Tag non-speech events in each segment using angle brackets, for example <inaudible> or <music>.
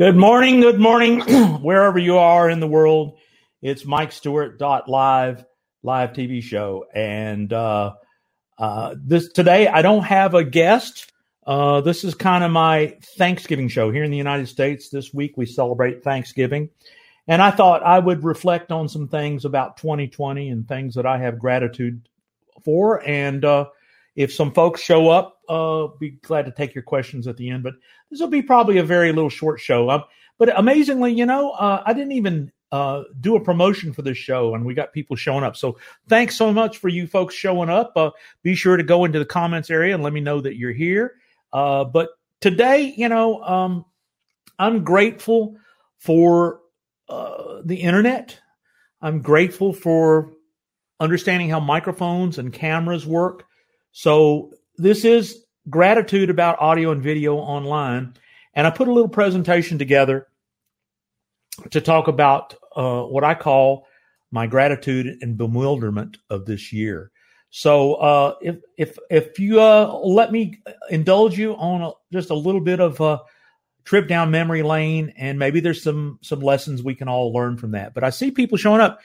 Good morning, good morning, <clears throat> wherever you are in the world. It's Mike Stewart dot live live TV show, and uh, uh, this today I don't have a guest. Uh, this is kind of my Thanksgiving show here in the United States. This week we celebrate Thanksgiving, and I thought I would reflect on some things about 2020 and things that I have gratitude for, and uh, if some folks show up, uh, be glad to take your questions at the end. But this will be probably a very little short show. Um, but amazingly, you know, uh, I didn't even uh, do a promotion for this show, and we got people showing up. So thanks so much for you folks showing up. Uh, be sure to go into the comments area and let me know that you're here. Uh, but today, you know, um, I'm grateful for uh, the internet. I'm grateful for understanding how microphones and cameras work. So this is gratitude about audio and video online. And I put a little presentation together to talk about uh, what I call my gratitude and bewilderment of this year. So uh, if if if you uh, let me indulge you on a, just a little bit of a trip down memory lane, and maybe there's some some lessons we can all learn from that. But I see people showing up.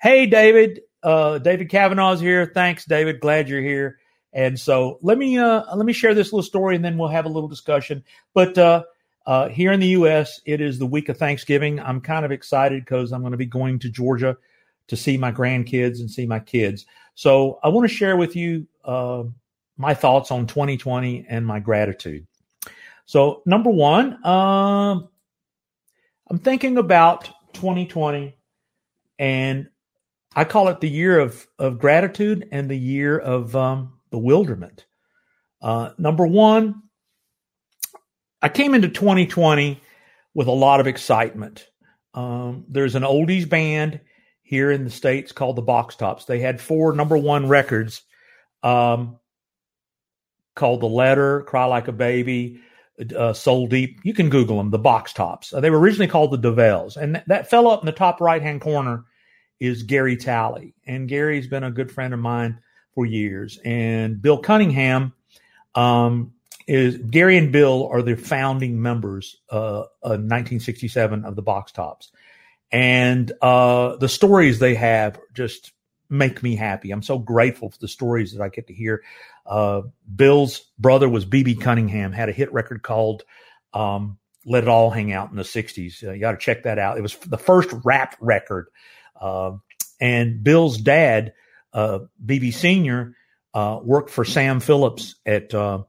Hey, David, uh, David Kavanaugh's here. Thanks, David. Glad you're here. And so let me uh, let me share this little story, and then we'll have a little discussion. But uh, uh, here in the U.S., it is the week of Thanksgiving. I'm kind of excited because I'm going to be going to Georgia to see my grandkids and see my kids. So I want to share with you uh, my thoughts on 2020 and my gratitude. So number one, um, I'm thinking about 2020, and I call it the year of of gratitude and the year of um, bewilderment. Uh, number one, I came into 2020 with a lot of excitement. Um, there's an oldies band here in the States called the Box Tops. They had four number one records um, called The Letter, Cry Like a Baby, uh, Soul Deep. You can Google them, the Box Tops. Uh, they were originally called the DeVilles. And th- that fellow up in the top right hand corner is Gary Talley. And Gary's been a good friend of mine for years. And Bill Cunningham um, is Gary and Bill are the founding members uh, of 1967 of the Box Tops, and uh, the stories they have just make me happy. I'm so grateful for the stories that I get to hear. Uh, Bill's brother was BB Cunningham, had a hit record called um, "Let It All Hang Out" in the '60s. Uh, you got to check that out. It was the first rap record, uh, and Bill's dad uh, BB Senior uh, worked for Sam Phillips at uh,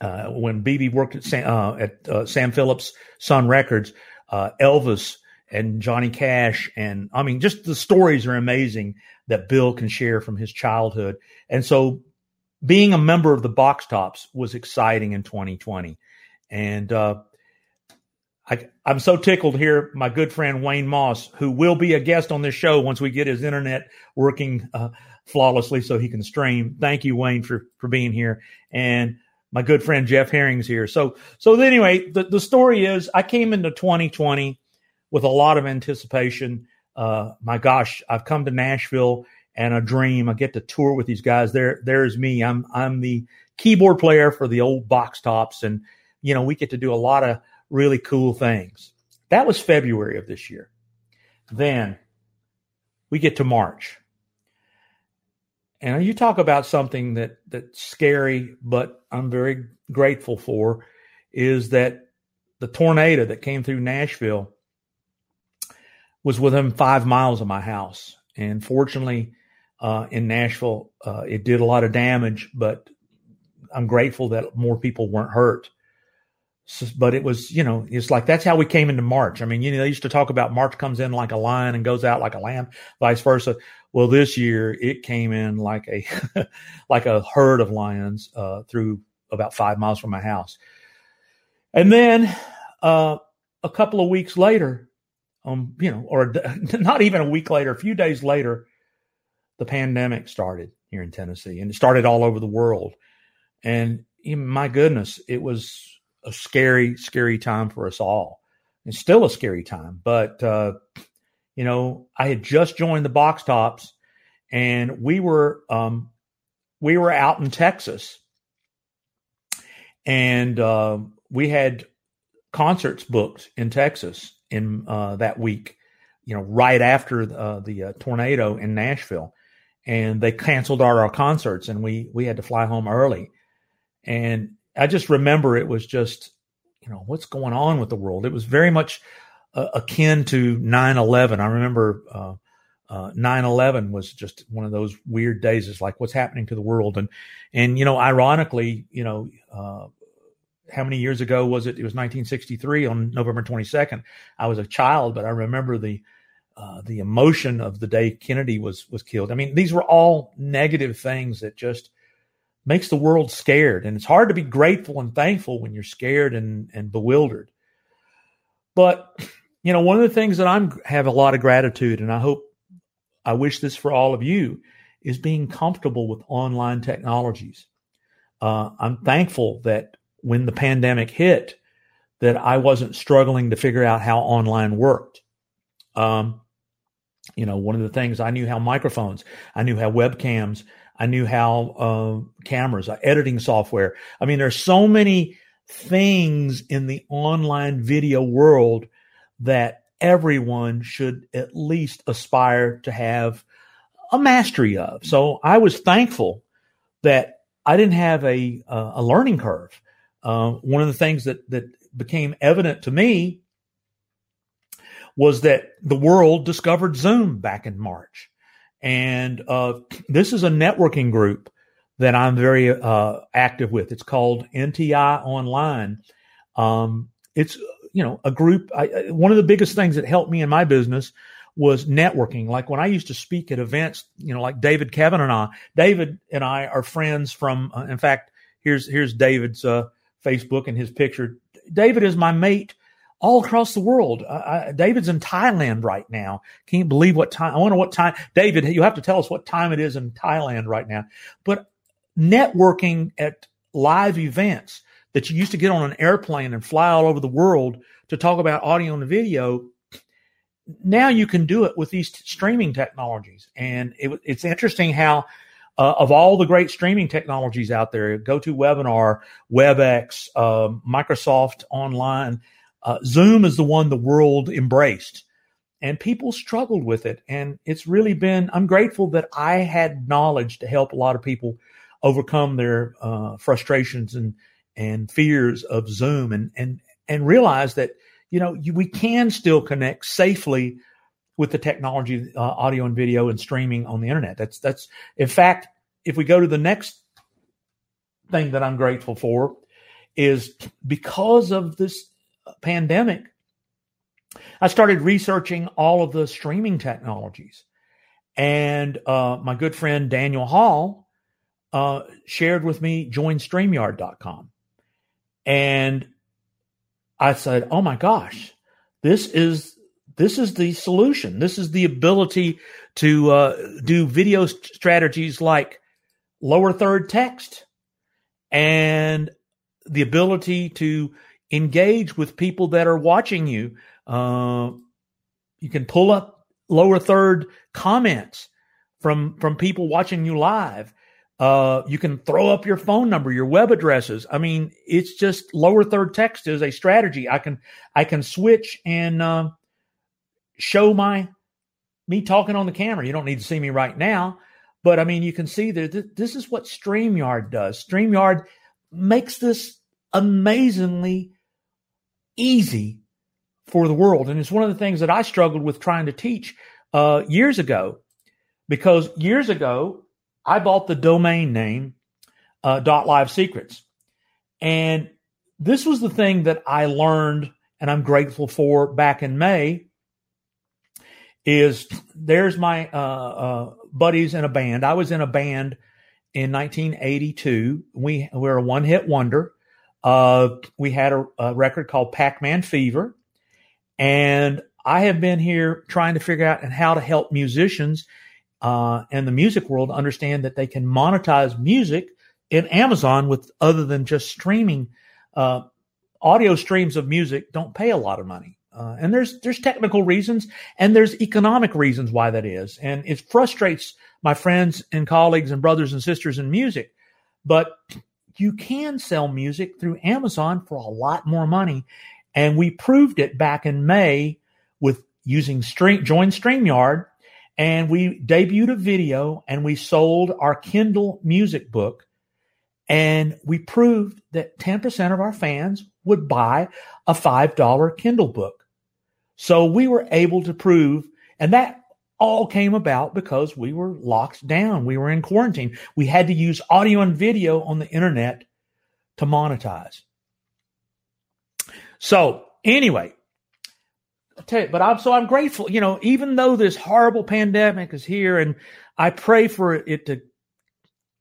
uh when BB worked at Sam, uh, at uh, Sam Phillips Sun Records. Elvis and Johnny Cash, and I mean, just the stories are amazing that Bill can share from his childhood. And so, being a member of the Box Tops was exciting in 2020, and I, am so tickled here. My good friend Wayne Moss, who will be a guest on this show once we get his internet working uh, flawlessly so he can stream. Thank you, Wayne, for for being here. And my good friend Jeff Herring's here. So so anyway, the, the story is I came into 2020 with a lot of anticipation. Uh, my gosh, I've come to Nashville and a dream. I get to tour with these guys. There, there's me. I'm I'm the keyboard player for the old box tops, and you know we get to do a lot of really cool things. That was February of this year. Then we get to March. And you talk about something that that's scary, but I'm very grateful for is that the tornado that came through Nashville was within five miles of my house. And fortunately, uh, in Nashville, uh, it did a lot of damage, but I'm grateful that more people weren't hurt but it was, you know, it's like that's how we came into March. I mean, you know, they used to talk about March comes in like a lion and goes out like a lamb, vice versa. Well, this year it came in like a <laughs> like a herd of lions uh, through about five miles from my house, and then uh, a couple of weeks later, um, you know, or <laughs> not even a week later, a few days later, the pandemic started here in Tennessee, and it started all over the world, and my goodness, it was a scary, scary time for us all. It's still a scary time, but uh, you know, I had just joined the Box Tops, and we were um, we were out in Texas, and uh, we had concerts booked in Texas in uh, that week. You know, right after uh, the uh, tornado in Nashville, and they canceled all our concerts, and we we had to fly home early. And I just remember it was just, you know, what's going on with the world. It was very much uh, akin to 9-11. I remember uh, uh, 9-11 was just one of those weird days. It's like, what's happening to the world? And, and, you know, ironically, you know, uh, how many years ago was it? It was 1963 on November 22nd. I was a child, but I remember the, uh, the emotion of the day Kennedy was, was killed. I mean, these were all negative things that just makes the world scared. And it's hard to be grateful and thankful when you're scared and, and bewildered. But, you know, one of the things that I'm have a lot of gratitude, and I hope I wish this for all of you, is being comfortable with online technologies. Uh, I'm thankful that when the pandemic hit, that I wasn't struggling to figure out how online worked. Um, you know, one of the things I knew how microphones, I knew how webcams, I knew how uh, cameras, uh, editing software. I mean, there's so many things in the online video world that everyone should at least aspire to have a mastery of. So I was thankful that I didn't have a uh, a learning curve. Uh, one of the things that that became evident to me was that the world discovered Zoom back in March, and uh, this is a networking group that I'm very uh, active with. It's called NTI Online. Um, it's you know, a group. I, one of the biggest things that helped me in my business was networking. Like when I used to speak at events, you know, like David Kevin and I, David and I are friends from, uh, in fact, here's, here's David's, uh, Facebook and his picture. David is my mate all across the world. Uh, David's in Thailand right now. Can't believe what time. I wonder what time. David, you have to tell us what time it is in Thailand right now. But networking at live events that you used to get on an airplane and fly all over the world to talk about audio and video. Now you can do it with these t- streaming technologies. And it, it's interesting how, uh, of all the great streaming technologies out there, GoToWebinar, WebEx, uh, Microsoft Online, uh, Zoom is the one the world embraced. And people struggled with it. And it's really been, I'm grateful that I had knowledge to help a lot of people overcome their uh, frustrations and and fears of Zoom and and and realize that you know you, we can still connect safely with the technology, uh, audio and video and streaming on the internet. That's that's in fact, if we go to the next thing that I'm grateful for is because of this pandemic, I started researching all of the streaming technologies. And uh, my good friend Daniel Hall uh, shared with me join StreamYard.com. And I said, "Oh my gosh, this is this is the solution. This is the ability to uh, do video strategies like lower third text and the ability to engage with people that are watching you. Uh, you can pull up lower third comments from from people watching you live. Uh, you can throw up your phone number, your web addresses. I mean, it's just lower third text is a strategy. I can I can switch and uh, show my me talking on the camera. You don't need to see me right now, but I mean, you can see that th- this is what Streamyard does. Streamyard makes this amazingly easy for the world, and it's one of the things that I struggled with trying to teach uh, years ago, because years ago I bought the domain name uh, dot live secrets. And this was the thing that I learned and I'm grateful for back in May is there's my uh, uh, buddies in a band. I was in a band in 1982. We, we were a one hit wonder. Uh, we had a, a record called Pac Man Fever. And I have been here trying to figure out and how to help musicians uh, and the music world understand that they can monetize music in Amazon with other than just streaming. Uh, audio streams of music don't pay a lot of money. Uh, and there's there's technical reasons and there's economic reasons why that is, and it frustrates my friends and colleagues and brothers and sisters in music. But you can sell music through Amazon for a lot more money, And we proved it back in May with using Stream, Join StreamYard. And we debuted a video and we sold our Kindle music book. And we proved that 10% of our fans would buy a $5 Kindle book. So we were able to prove, and that all came about because we were locked down. We were in quarantine. We had to use audio and video on the internet to monetize. So anyway, I tell you, but I'm so I'm grateful. You know, even though this horrible pandemic is here, and I pray for it to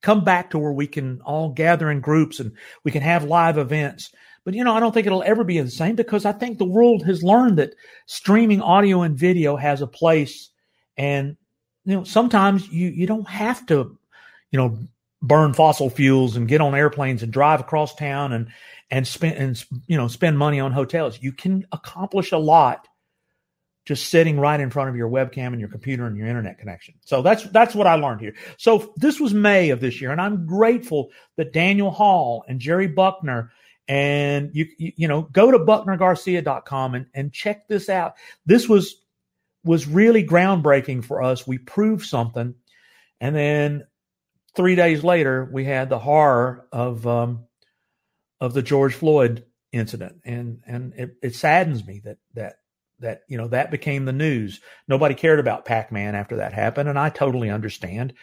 come back to where we can all gather in groups and we can have live events. But you know, I don't think it'll ever be the same because I think the world has learned that streaming audio and video has a place and you know, sometimes you you don't have to, you know, burn fossil fuels and get on airplanes and drive across town and and spend and you know spend money on hotels. You can accomplish a lot just sitting right in front of your webcam and your computer and your internet connection. So that's that's what I learned here. So this was May of this year, and I'm grateful that Daniel Hall and Jerry Buckner and you you, know go to bucknergarcia.com and and check this out. This was was really groundbreaking for us. We proved something, and then three days later, we had the horror of um, of the George Floyd incident, and and it, it saddens me that that that you know that became the news. Nobody cared about Pac-Man after that happened, and I totally understand.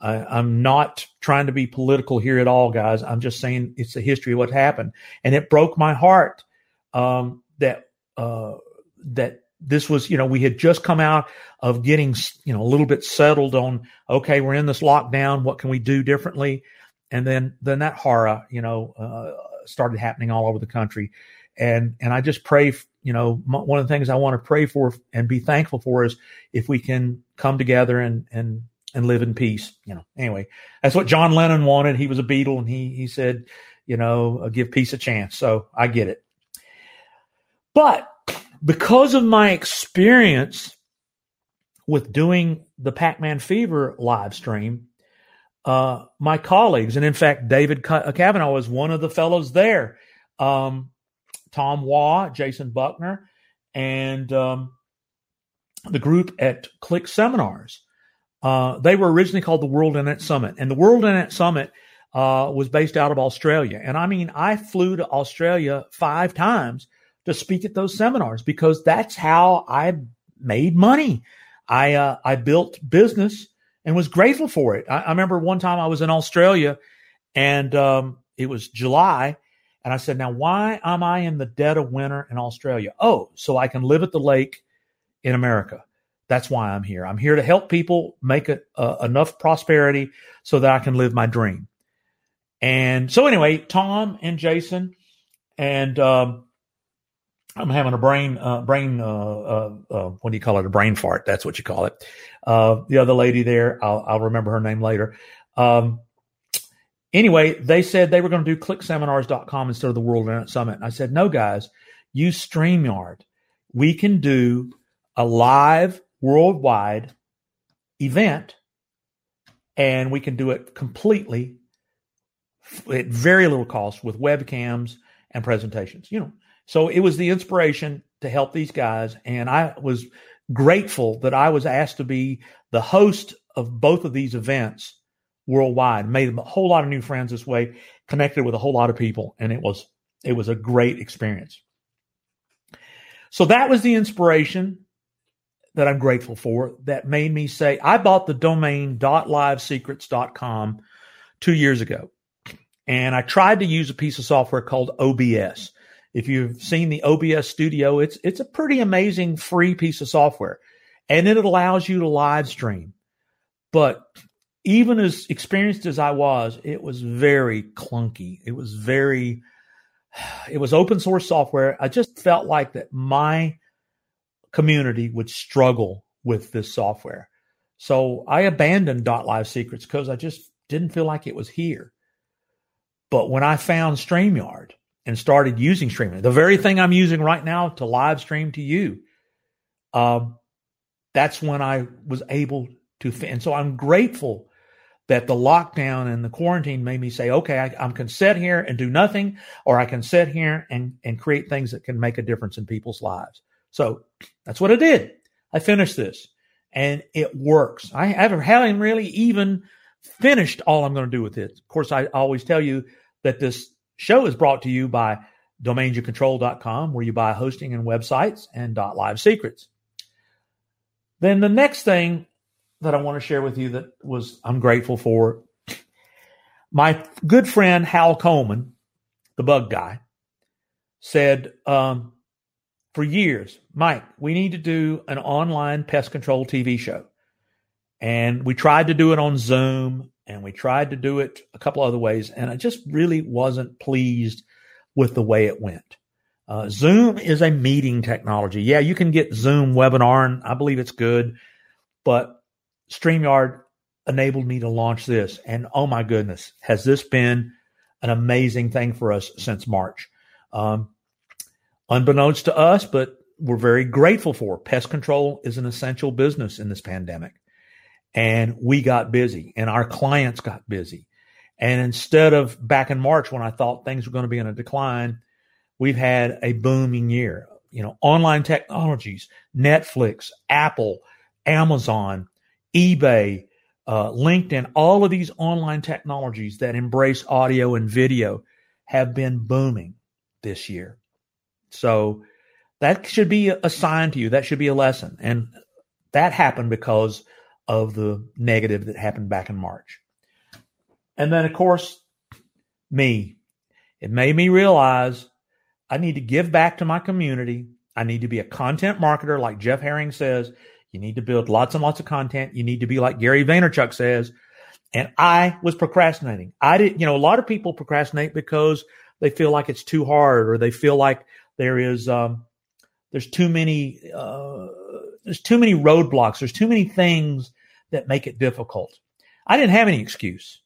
I, am not trying to be political here at all, guys. I'm just saying it's the history of what happened, and it broke my heart um, that uh, that this was, you know, we had just come out of getting, you know, a little bit settled on, okay, we're in this lockdown. What can we do differently? And then, then that horror, you know, uh, started happening all over the country. And, and I just pray, you know, one of the things I want to pray for and be thankful for is if we can come together and, and, and live in peace, you know, anyway, that's what John Lennon wanted. He was a Beatle and he, he said, you know, uh, give peace a chance. So I get it. But because of my experience with doing the Pac Man Fever live stream, uh, my colleagues, and in fact, David Kavanaugh was one of the fellows there, um, Tom Hua, Jason Buckner, and um, the group at Click Seminars. Uh, they were originally called the World Internet Summit, and the World Internet Summit uh, was based out of Australia. And I mean, I flew to Australia five times to speak at those seminars because that's how I made money. I uh, I built business and was grateful for it. I, I, remember one time I was in Australia and um, it was July, and I said, "Now, why am I in the dead of winter in Australia? Oh, so I can live at the lake in America." That's why I'm here. I'm here to help people make a, enough prosperity so that I can live my dream. And so, anyway, Tom and Jason and um, I'm having a brain, uh, brain, uh, uh, uh, what do you call it? A brain fart. That's what you call it. Uh, the other lady there, I'll, I'll remember her name later. Um, anyway, they said they were going to do clickseminars.com instead of the World Internet Summit. And I said, no, guys, use StreamYard. We can do a live worldwide event and we can do it completely at very little cost with webcams and presentations. You know, so it was the inspiration to help these guys. And I was grateful that I was asked to be the host of both of these events worldwide. Made a whole lot of new friends this way, connected with a whole lot of people, and it was it was a great experience. So that was the inspiration that I'm grateful for that made me say I bought the domain .livesecrets.com 2 years ago. And I tried to use a piece of software called OBS. If you've seen the OBS Studio, it's it's a pretty amazing free piece of software, and it allows you to live stream. But even as experienced as I was, it was very clunky. It was very <sighs> it was open source software. I just felt like that my community would struggle with this software. So I abandoned Dot Live Secrets because I just didn't feel like it was here. But when I found StreamYard, and started using streaming. The very thing I'm using right now to live stream to you. Um, that's when I was able to, and so I'm grateful that the lockdown and the quarantine made me say, okay, I, I can sit here and do nothing, or I can sit here and, and create things that can make a difference in people's lives. So that's what I did. I finished this and it works. I haven't really even finished all I'm going to do with it. Of course, I always tell you that this show is brought to you by domainsyoucontrol.com, where you buy hosting and websites, and .live secrets. Then the next thing that I want to share with you that was I'm grateful for. My good friend Hal Coleman, the bug guy, said um, for years, Mike, we need to do an online pest control TV show. And we tried to do it on Zoom and we tried to do it a couple other ways. And I just really wasn't pleased with the way it went. Uh, Zoom is a meeting technology. Yeah, you can get Zoom webinar, and I believe it's good. But StreamYard enabled me to launch this. And oh my goodness, has this been an amazing thing for us since March? Um, unbeknownst to us, but we're very grateful for. Pest control is an essential business in this pandemic. And we got busy and our clients got busy. And instead of back in March when I thought things were going to be in a decline, we've had a booming year. You know, online technologies, Netflix, Apple, Amazon, eBay, uh, LinkedIn, all of these online technologies that embrace audio and video have been booming this year. So that should be a sign to you. That should be a lesson. And that happened because of the negative that happened back in March. And then, of course, me. It made me realize I need to give back to my community. I need to be a content marketer, like Jeff Herring says. You need to build lots and lots of content. You need to be like Gary Vaynerchuk says. And I was procrastinating. I didn't, you know, a lot of people procrastinate because they feel like it's too hard or they feel like there is um, there's too many uh, there's too many roadblocks. There's too many things that make it difficult. I didn't have any excuse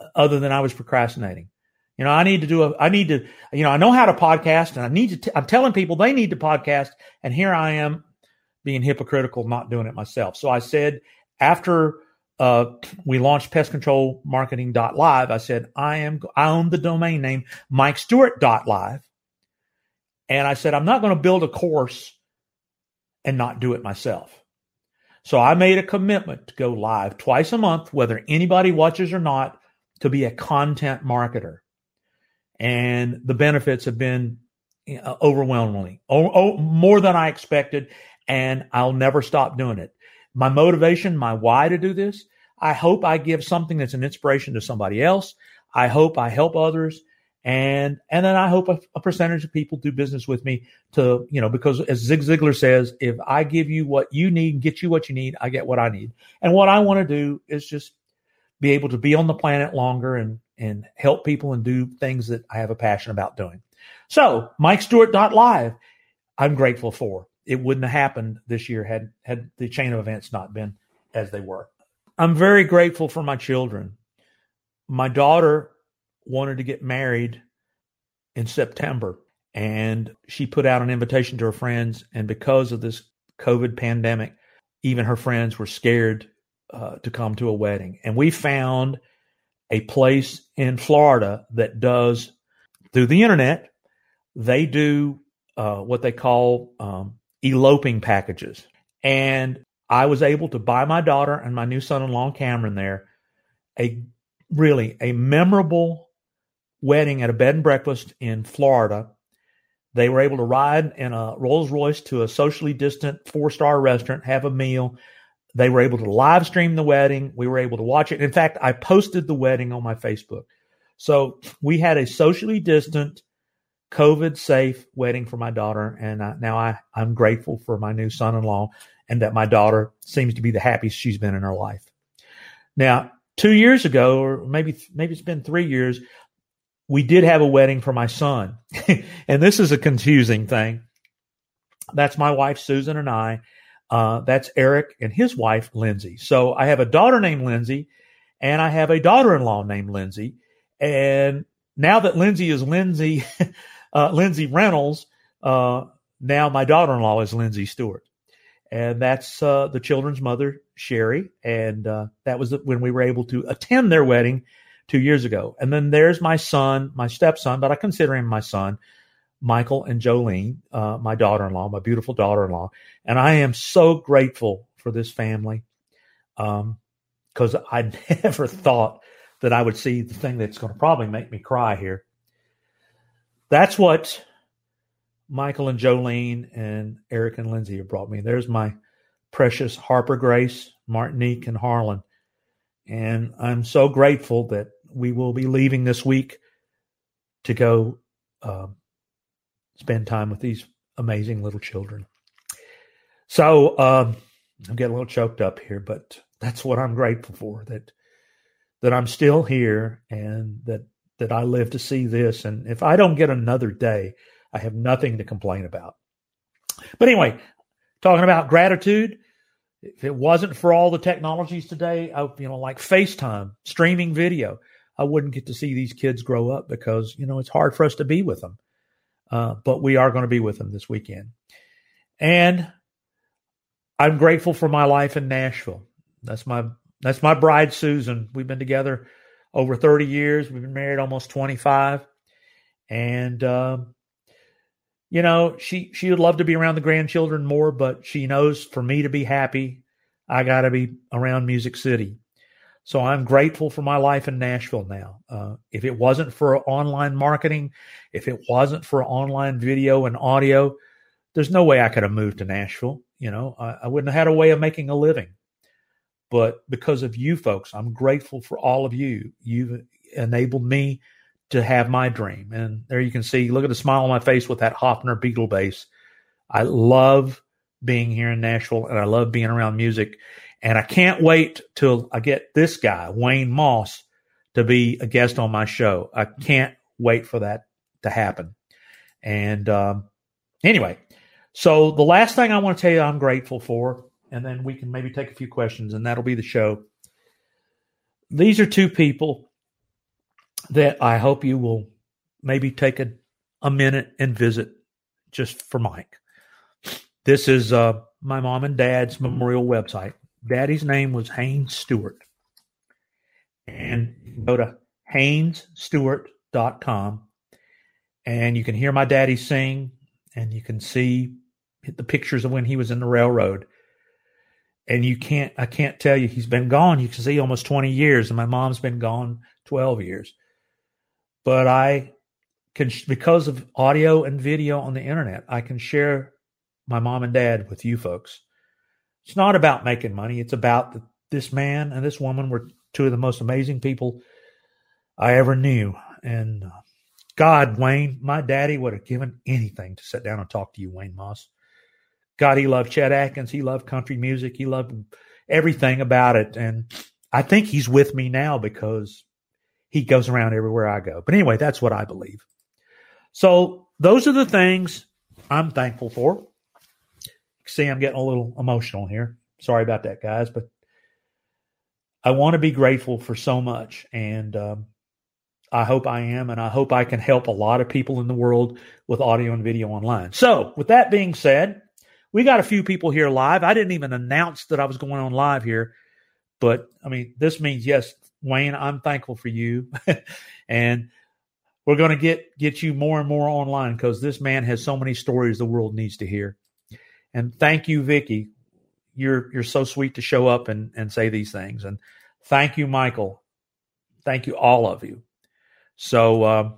uh, other than I was procrastinating. You know, I need to do a, I need to, you know, I know how to podcast and I need to, t- I'm telling people they need to podcast. And here I am being hypocritical, not doing it myself. So I said, after uh, we launched pest control marketing.live, I said, I am, I own the domain name Mike Stewart.live. And I said, I'm not going to build a course and not do it myself. So I made a commitment to go live twice a month, whether anybody watches or not, to be a content marketer. And the benefits have been overwhelmingly oh, oh, more than I expected. And I'll never stop doing it. My motivation, my why to do this, I hope I give something that's an inspiration to somebody else. I hope I help others and and then I hope a, a, percentage of people do business with me to you know because as Zig Ziglar says, if I give you what you need and get you what you need, I get what I need. And what I want to do is just be able to be on the planet longer and and help people and do things that I have a passion about doing. So MikeStewart.live, I'm grateful for. It wouldn't have happened this year had had the chain of events not been as they were. I'm very grateful for my children. My daughter wanted to get married in September. And she put out an invitation to her friends. And because of this COVID pandemic, even her friends were scared uh, to come to a wedding. And we found a place in Florida that does, through the internet, they do uh, what they call um, eloping packages. And I was able to buy my daughter and my new son in law, Cameron, there a really a memorable wedding at a bed and breakfast in Florida. They were able to ride in a Rolls Royce to a socially distant four star restaurant, have a meal. They were able to live stream the wedding. We were able to watch it. In fact, I posted the wedding on my Facebook. So we had a socially distant, COVID safe wedding for my daughter. And now I, I'm grateful for my new son in law and that my daughter seems to be the happiest she's been in her life. Now, two years ago, or maybe, maybe it's been three years, we did have a wedding for my son. <laughs> and this is a confusing thing. That's my wife, Susan, and I. Uh, that's Eric and his wife, Lindsay. So I have a daughter named Lindsay, and I have a daughter in law named Lindsay. And now that Lindsay is Lindsay, <laughs> uh, Lindsay Reynolds, uh, now my daughter in law is Lindsay Stewart. and that's uh, the children's mother, Sherry. And uh, that was when we were able to attend their wedding two years ago. And then there's my son, my stepson, but I consider him my son, Michael and Jolene, uh, my daughter in law, my beautiful daughter in law. And I am so grateful for this family because um, I <laughs> never thought that I would see the thing that's going to probably make me cry here. That's what Michael and Jolene and Eric and Lindsay have brought me. There's my precious Harper Grace, Martinique, and Harlan. And I'm so grateful that we will be leaving this week to go um, spend time with these amazing little children. So um, I'm getting a little choked up here, but that's what I'm grateful for that that I'm still here and that that I live to see this. And if I don't get another day, I have nothing to complain about. But anyway, talking about gratitude, if it wasn't for all the technologies today, I, you know, like FaceTime, streaming video, I wouldn't get to see these kids grow up because you know it's hard for us to be with them. Uh, but we are going to be with them this weekend, and I'm grateful for my life in Nashville. That's my that's my bride, Susan. We've been together over 30 years. We've been married almost 25, and um, you know she she would love to be around the grandchildren more, but she knows for me to be happy, I got to be around Music City. So I'm grateful for my life in Nashville now. Uh, if it wasn't for online marketing, if it wasn't for online video and audio, there's no way I could have moved to Nashville. You know, I, I wouldn't have had a way of making a living. But because of you folks, I'm grateful for all of you. You've enabled me to have my dream. And there you can see, look at the smile on my face with that Hofner Beatle bass. I love being here in Nashville and I love being around music. And I can't wait till I get this guy, Wayne Moss, to be a guest on my show. I can't wait for that to happen. And um, anyway, so the last thing I want to tell you I'm grateful for, and then we can maybe take a few questions, and that'll be the show. These are two people that I hope you will maybe take a, a minute and visit just for Mike. This is uh, my mom and dad's memorial website. Daddy's name was Haynes Stewart. And go to haynesstewart.com and you can hear my daddy sing and you can see the pictures of when he was in the railroad. And you can't, I can't tell you, he's been gone. You can see almost 20 years, and my mom's been gone 12 years. But I can, because of audio and video on the internet, I can share my mom and dad with you folks. It's not about making money. It's about the, this man and this woman were two of the most amazing people I ever knew. And uh, God, Wayne, my daddy would have given anything to sit down and talk to you, Wayne Moss. God, he loved Chet Atkins. He loved country music. He loved everything about it. And I think he's with me now because he goes around everywhere I go. But anyway, that's what I believe. So those are the things I'm thankful for. See, I'm getting a little emotional here. Sorry about that, guys, but I want to be grateful for so much. And um, I hope I am. And I hope I can help a lot of people in the world with audio and video online. So, with that being said, we got a few people here live. I didn't even announce that I was going on live here, but I mean, this means yes, Wayne, I'm thankful for you, <laughs> and we're going to get get you more and more online because this man has so many stories the world needs to hear. And thank you, Vicky. You're you're so sweet to show up and and say these things. And thank you, Michael. Thank you, all of you. So, um,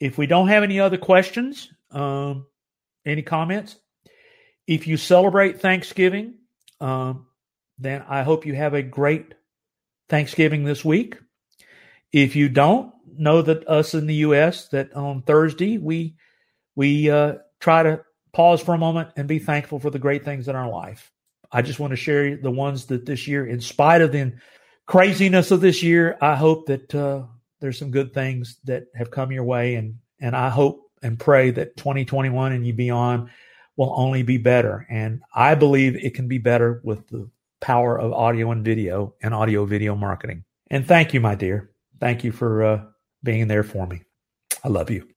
if we don't have any other questions, um, any comments, if you celebrate Thanksgiving, um, then I hope you have a great Thanksgiving this week. If you don't, know that us in the U.S. that on Thursday we we uh, try to pause for a moment and be thankful for the great things in our life. I just want to share the ones that this year, in spite of the craziness of this year, I hope that uh, there's some good things that have come your way, and and I hope and pray that 2021 and you beyond will only be better. And I believe it can be better with the power of audio and video and audio video marketing. And thank you, my dear. Thank you for uh, being there for me. I love you.